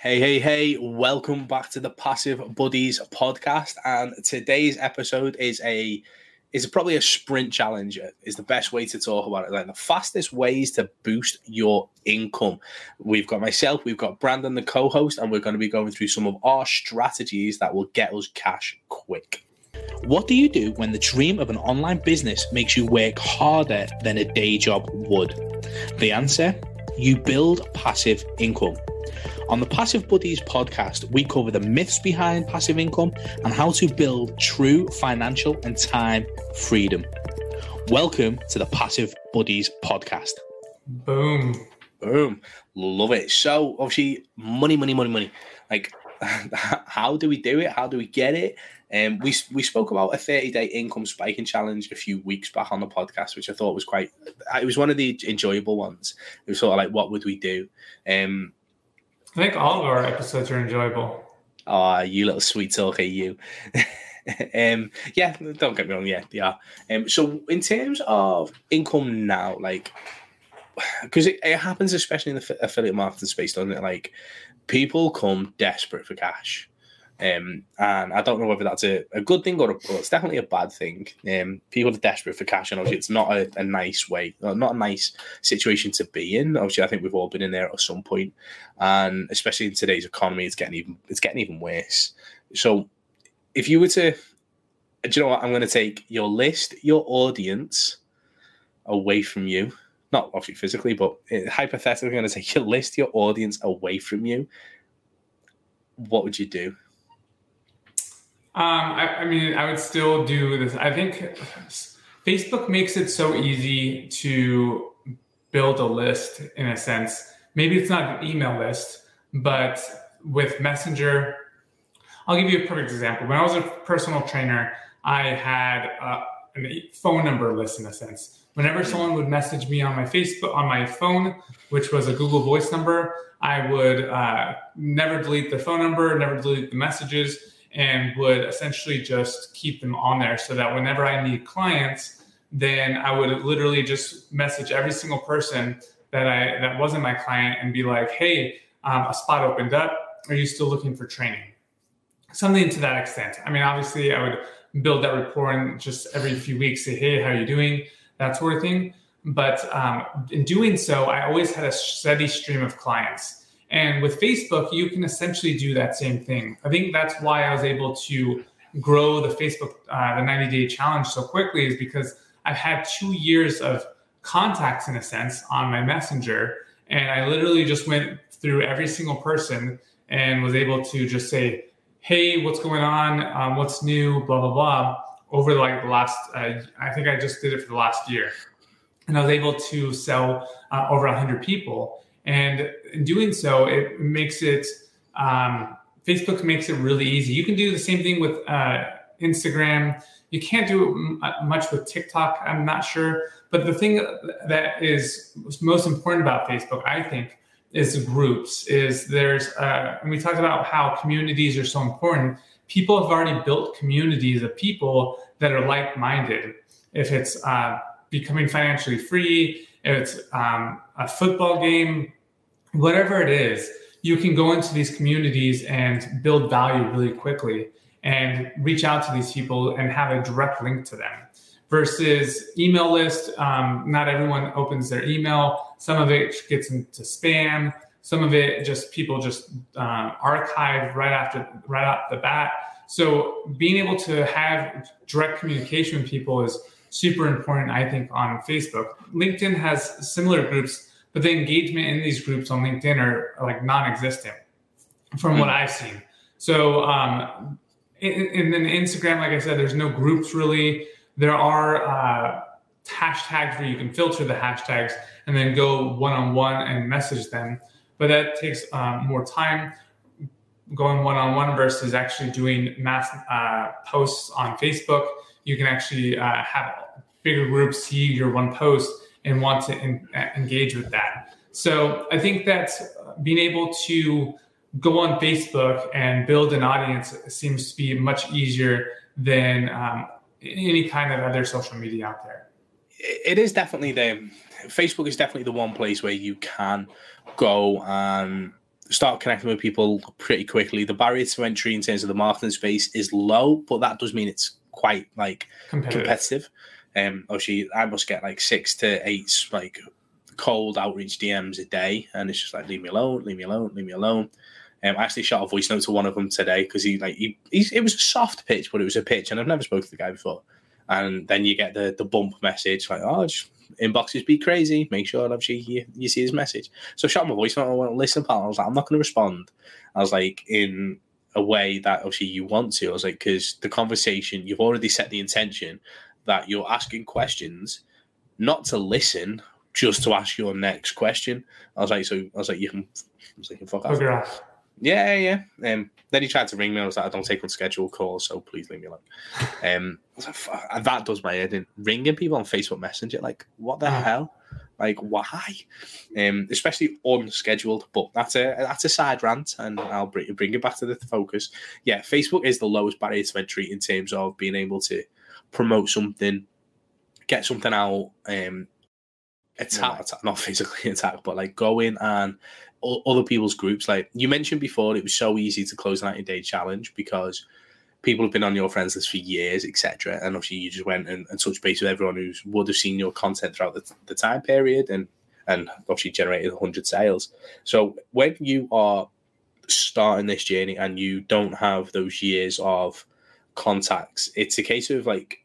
Hey, hey, hey, welcome back to the Passive Buddies podcast. And today's episode is a is probably a sprint challenge is the best way to talk about it. Like the fastest ways to boost your income. We've got myself, we've got Brandon, the co-host, and we're going to be going through some of our strategies that will get us cash quick. What do you do when the dream of an online business makes you work harder than a day job would? The answer you build passive income. On the Passive Buddies podcast, we cover the myths behind passive income and how to build true financial and time freedom. Welcome to the Passive Buddies podcast. Boom. Boom. Love it. So, obviously, money, money, money, money. Like, how do we do it? How do we get it? Um, we we spoke about a 30 day income spiking challenge a few weeks back on the podcast, which I thought was quite. It was one of the enjoyable ones. It was sort of like, what would we do? Um, I think all of our episodes are enjoyable. Oh, you little sweet talker, you. um, yeah, don't get me wrong. Yeah, they are. Um, so in terms of income now, like, because it, it happens especially in the affiliate marketing space, doesn't it? Like, people come desperate for cash. Um, and I don't know whether that's a, a good thing or, a, it's definitely a bad thing. Um, people are desperate for cash, and obviously, it's not a, a nice way, not a nice situation to be in. Obviously, I think we've all been in there at some point, and especially in today's economy, it's getting even it's getting even worse. So, if you were to, do you know what? I'm going to take your list, your audience, away from you. Not obviously physically, but uh, hypothetically, I'm going to take your list, your audience away from you. What would you do? Um, I, I, mean, I would still do this. I think Facebook makes it so easy to build a list in a sense. Maybe it's not an email list, but with Messenger, I'll give you a perfect example. When I was a personal trainer, I had a, a phone number list in a sense. Whenever someone would message me on my Facebook, on my phone, which was a Google Voice number, I would uh, never delete the phone number, never delete the messages and would essentially just keep them on there so that whenever I need clients, then I would literally just message every single person that I that wasn't my client and be like, "Hey, um, a spot opened up. Are you still looking for training?" Something to that extent. I mean, obviously, I would build that rapport and just every few weeks say, "Hey, how are you doing?" That sort of thing. But um, in doing so, I always had a steady stream of clients. And with Facebook, you can essentially do that same thing. I think that's why I was able to grow the Facebook, uh, the 90 day challenge so quickly, is because I've had two years of contacts in a sense on my messenger. And I literally just went through every single person and was able to just say, hey, what's going on? Um, what's new? Blah, blah, blah. Over like the last, uh, I think I just did it for the last year. And I was able to sell uh, over 100 people. And in doing so, it makes it, um, Facebook makes it really easy. You can do the same thing with uh, Instagram. You can't do uh, much with TikTok, I'm not sure. But the thing that is most important about Facebook, I think, is groups. Is there's, uh, and we talked about how communities are so important. People have already built communities of people that are like minded. If it's uh, becoming financially free, if it's um, a football game, whatever it is, you can go into these communities and build value really quickly and reach out to these people and have a direct link to them versus email list. Um, not everyone opens their email. Some of it gets into spam. Some of it just people just uh, archive right after right off the bat. So being able to have direct communication with people is super important, I think, on Facebook. LinkedIn has similar groups but the engagement in these groups on LinkedIn are, are like non-existent from mm-hmm. what I've seen. So, um, and then Instagram, like I said, there's no groups really. There are uh, hashtags where you can filter the hashtags and then go one-on-one and message them, but that takes um, more time going one-on-one versus actually doing mass uh, posts on Facebook. You can actually uh, have bigger groups see your one post and want to in, engage with that. So I think that being able to go on Facebook and build an audience seems to be much easier than um, any kind of other social media out there. It is definitely the Facebook is definitely the one place where you can go and start connecting with people pretty quickly. The barrier to entry in terms of the marketing space is low, but that does mean it's quite like Competitive. competitive. Um, obviously, I must get like six to eight like cold outreach DMs a day, and it's just like leave me alone, leave me alone, leave me alone. Um, I actually shot a voice note to one of them today because he like he, it was a soft pitch, but it was a pitch, and I've never spoken to the guy before. And then you get the the bump message like, oh, just inboxes be crazy. Make sure obviously you, you see his message. So I shot a voice note. I went, listen, pal. I was like, I'm not going to respond. I was like, in a way that obviously you want to. I was like, because the conversation, you've already set the intention that you're asking questions, not to listen, just to ask your next question. I was like, so I was like, you can, I was like, fuck off. It. Yeah, yeah. Um, then he tried to ring me. I was like, I don't take on unscheduled calls, so please leave me alone. Um, like, that does my head in. Ringing people on Facebook Messenger, like, what the Ah. hell? Like, why? Um, especially unscheduled. But that's a that's a side rant, and I'll bring bring it back to the focus. Yeah, Facebook is the lowest barrier to entry in terms of being able to promote something, get something out. Um, attack, attack not physically attack, but like go in and other people's groups. Like you mentioned before, it was so easy to close a 90 day challenge because people have been on your friends list for years, etc. And obviously, you just went and, and touched base with everyone who would have seen your content throughout the, the time period and and obviously generated 100 sales. So when you are starting this journey and you don't have those years of contacts, it's a case of like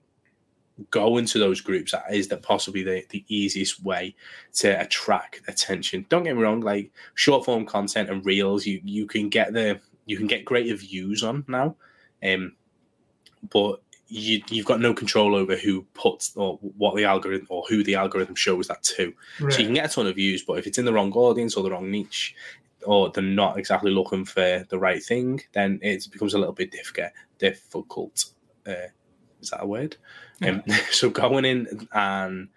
go into those groups that is that possibly the, the easiest way to attract attention don't get me wrong like short form content and reels you you can get the you can get greater views on now um but you you've got no control over who puts or what the algorithm or who the algorithm shows that to Right. so you can get a ton of views but if it's in the wrong audience or the wrong niche or they're not exactly looking for the right thing then it becomes a little bit difficult difficult uh, is that a word um, so going in and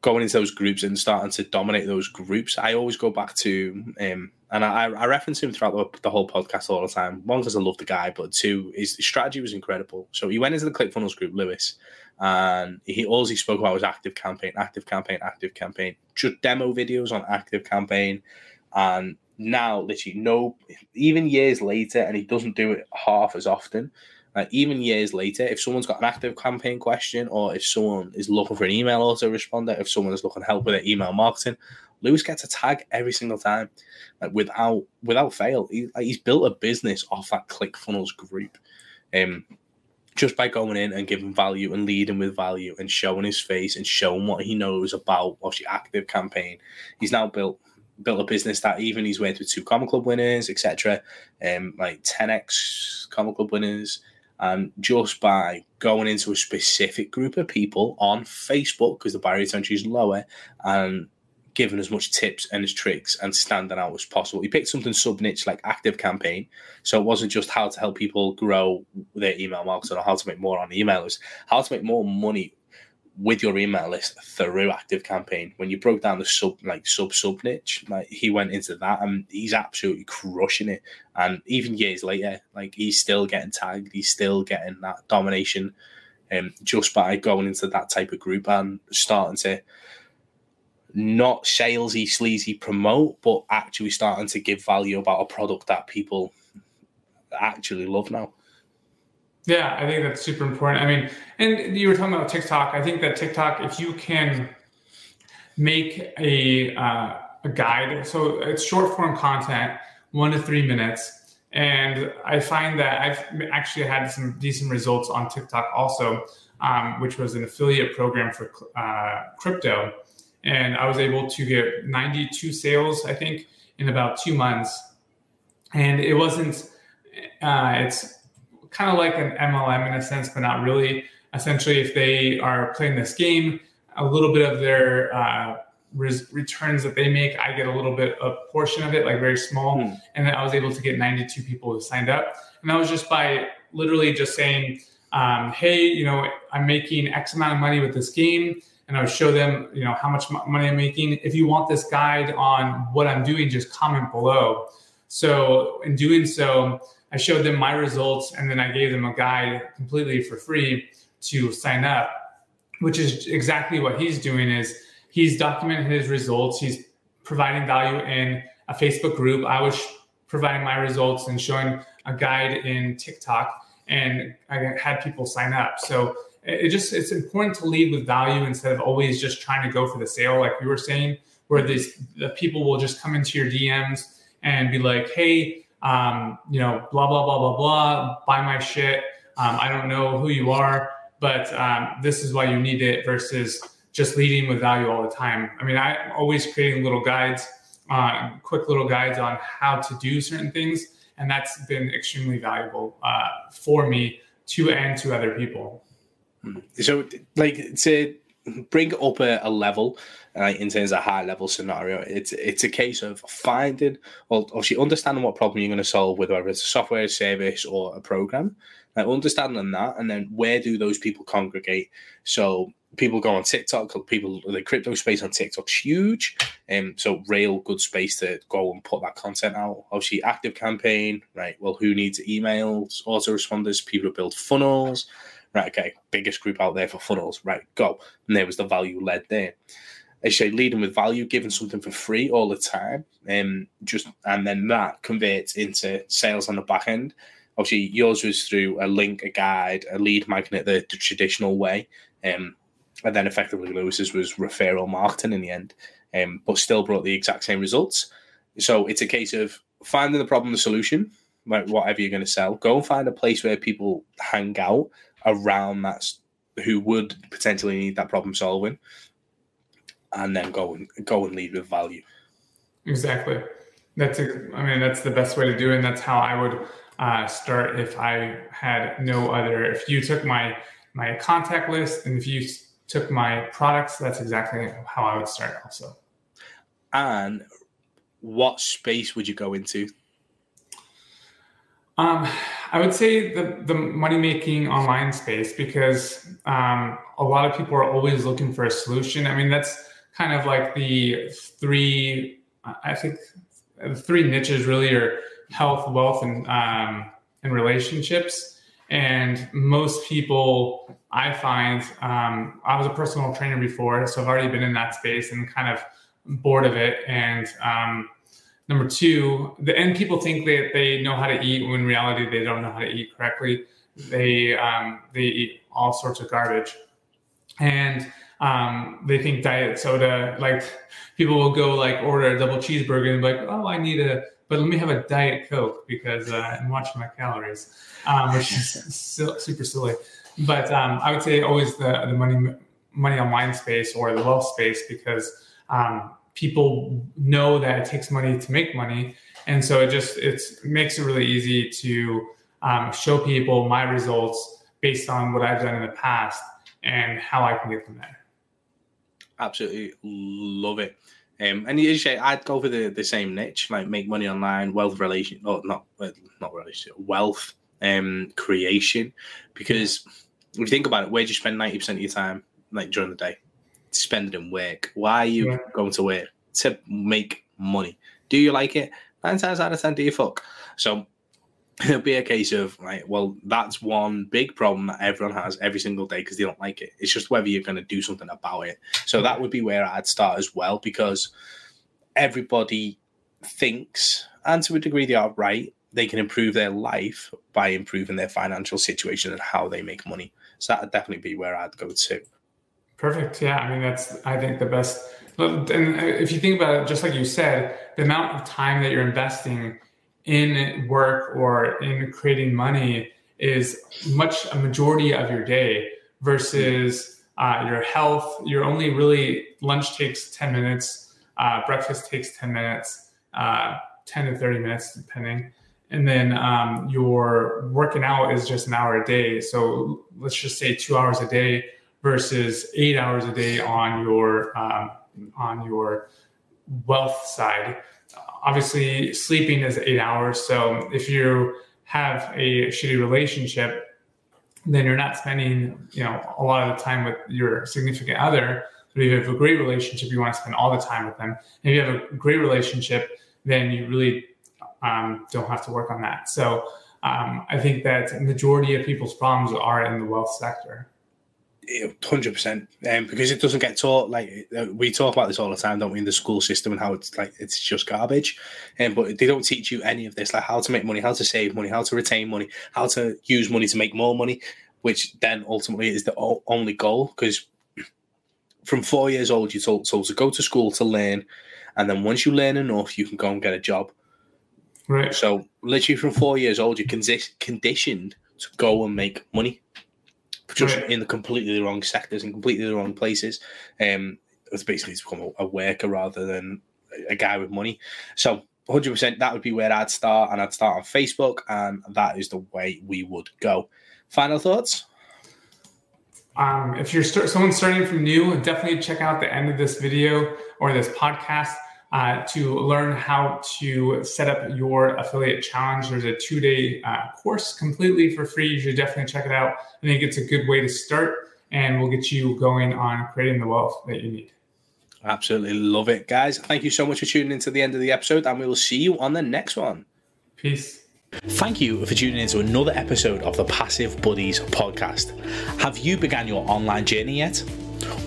going into those groups and starting to dominate those groups, I always go back to, um, and I, I reference him throughout the, the whole podcast all the time. One, because I love the guy, but two, his strategy was incredible. So he went into the ClickFunnels group, Lewis, and he all he spoke about was ActiveCampaign, active campaign, ActiveCampaign, just demo videos on ActiveCampaign, and now literally no, even years later, and he doesn't do it half as often. Like even years later, if someone's got an ActiveCampaign question, or if someone is looking for an email autoresponder, if someone is looking help with their email marketing, Lewis gets a tag every single time, like without without fail. He, like, he's built a business off that ClickFunnels group, um, just by going in and giving value and leading with value and showing his face and showing what he knows about obviously ActiveCampaign. He's now built built a business that even he's worked with two Comma Club winners, etc., um, like 10x Comma Club winners and just by going into a specific group of people on Facebook, because the barrier to entry is lower, and giving as much tips and as tricks and standing out as possible. He picked something sub niche like ActiveCampaign. So it wasn't just how to help people grow their email marketing or how to make more on email, it was how to make more money with your email list through ActiveCampaign. When you broke down the sub like sub sub niche, like he went into that and he's absolutely crushing it. And even years later, like he's still getting tagged, he's still getting that domination um, just by going into that type of group and starting to not salesy, sleazy promote, but actually starting to give value about a product that people actually love now. Yeah, I think that's super important. I mean, and you were talking about TikTok. I think that TikTok, if you can make a uh, a guide, so it's short form content, one to three minutes, and I find that I've actually had some decent results on TikTok also, um, which was an affiliate program for uh, crypto, and I was able to get 92 sales, I think, in about two months, and it wasn't. Uh, it's kind of like an MLM in a sense, but not really. Essentially, if they are playing this game, a little bit of their uh, res- returns that they make, I get a little bit, a portion of it, like very small. Hmm. And then I was able to get 92 people who signed up. And that was just by literally just saying, um, hey, you know, I'm making X amount of money with this game. And I would show them, you know, how much money I'm making. If you want this guide on what I'm doing, just comment below. So in doing so, I showed them my results and then I gave them a guide completely for free to sign up, which is exactly what he's doing is he's documenting his results. He's providing value in a Facebook group. I was providing my results and showing a guide in TikTok, and I had people sign up. So it just it's important to lead with value instead of always just trying to go for the sale, like you were saying, where these the people will just come into your DMs and be like, "Hey, um, you know, blah blah blah blah blah, buy my shit." Um, I don't know who you are, but um, this is why you need it versus just leading with value all the time. I mean, I'm always creating little guides, uh, quick little guides on how to do certain things, and that's been extremely valuable uh, for me to and to other people. Hmm. So, like to bring up a, a level, uh, in terms of high level scenario, it's it's a case of finding, well, obviously understanding what problem you're going to solve, whether it's a software service or a program, like understanding that, and then where do those people congregate? So people go on TikTok. People the crypto space on TikTok's huge, and um, so real good space to go and put that content out. Obviously, ActiveCampaign, right? Well, who needs emails, autoresponders, people who build funnels, right? Okay, biggest group out there for funnels, right? Go, and there was the value led there. I say leading with value, giving something for free all the time, and um, just and then that converts into sales on the back end obviously yours was through a link, a guide, a lead magnet the, the traditional way. Um, and then effectively Lewis's was referral marketing in the end, um, but still brought the exact same results. So it's a case of finding the problem, the solution, like whatever you're going to sell. Go and find a place where people hang out around that who would potentially need that problem solving, and then go and go and lead with value. Exactly. That's a, I mean that's the best way to do it, and that's how I would uh, start if I had no other. If you took my my contact list and if you took my products, that's exactly how I would start also. And what space would you go into? Um, I would say the the money making online space because um, a lot of people are always looking for a solution. I mean, that's kind of like the three. I think the three niches really are health, wealth, and um, and relationships. And most people, I find, um, I was a personal trainer before, so I've already been in that space and kind of bored of it. And um, number two, the and people think that they know how to eat when in reality they don't know how to eat correctly. They um, they eat all sorts of garbage, and um, they think diet soda. Like people will go like order a double cheeseburger and be like, oh, I need a but let me have a diet coke because uh, I'm watching my calories, um, which is super silly. But um, I would say always the the money money online space or the wealth space because um, people know that it takes money to make money, and so it just it makes it really easy to um, show people my results based on what I've done in the past and how I can get them there. Absolutely love it. Um, and you say I'd go for the, the same niche, like make money online, wealth relation, or not not relation, wealth um, creation. Because if you think about it, where do you spend ninety percent of your time, like during the day? Spend it in work. Why are you yeah. going to work to make money? Do you like it? Nine times out of ten, do you fuck? So it'll be a case of like, well, that's one big problem that everyone has every single day because they don't like it. It's just whether you're going to do something about it. So that would be where I'd start as well because everybody thinks, and to a degree they are right, they can improve their life by improving their financial situation and how they make money. So that'd definitely be where I'd go to. Perfect. Yeah, I mean that's I think the best. And if you think about it, just like you said, the amount of time that you're investing in work or in creating money is much a majority of your day versus uh, your health. You're only really lunch takes 10 minutes, uh, breakfast takes 10 minutes, uh, 10 to 30 minutes, depending. And then um, your working out is just an hour a day. So let's just say two hours a day versus eight hours a day on your um, on your wealth side obviously sleeping is eight hours. So if you have a shitty relationship, then you're not spending, you know, a lot of the time with your significant other. But if you have a great relationship, you want to spend all the time with them. And if you have a great relationship, then you really um, don't have to work on that. So um, I think that majority of people's problems are in the wealth sector. Hundred percent, um, because it doesn't get taught. Like uh, we talk about this all the time, don't we? In the school system and how it's like it's just garbage, and um, but they don't teach you any of this, like how to make money, how to save money, how to retain money, how to use money to make more money, which then ultimately is the only goal. Because from four years old, you're told, told to go to school to learn, and then once you learn enough, you can go and get a job. Right. So literally from four years old, you're conditioned to go and make money just right. in the completely the wrong sectors and completely the wrong places. Um, it's basically to become a, a worker rather than a guy with money. So 100% that would be where I'd start, and I'd start on Facebook, and that is the way we would go. Final thoughts? Um, if you're start, someone starting from new, definitely check out the end of this video or this podcast uh, to learn how to set up your affiliate challenge. There's a two day uh, course completely for free. You should definitely check it out. I think it's a good way to start and we'll get you going on creating the wealth that you need. Absolutely love it, guys. Thank you so much for tuning in to the end of the episode, and we will see you on the next one. Peace. Thank you for tuning in to another episode of the Passive Buddies podcast. Have you begun your online journey yet?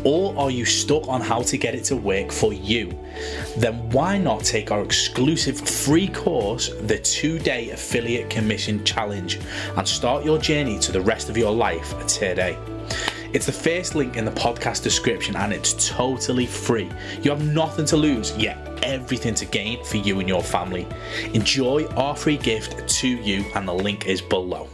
Or are you stuck on how to get it to work for you? Then why not take our exclusive free course, the two day affiliate commission challenge, and start your journey to the rest of your life today? It's the first link in the podcast description and it's totally free. You have nothing to lose, yet everything to gain for you and your family. Enjoy our free gift to you, and the link is below.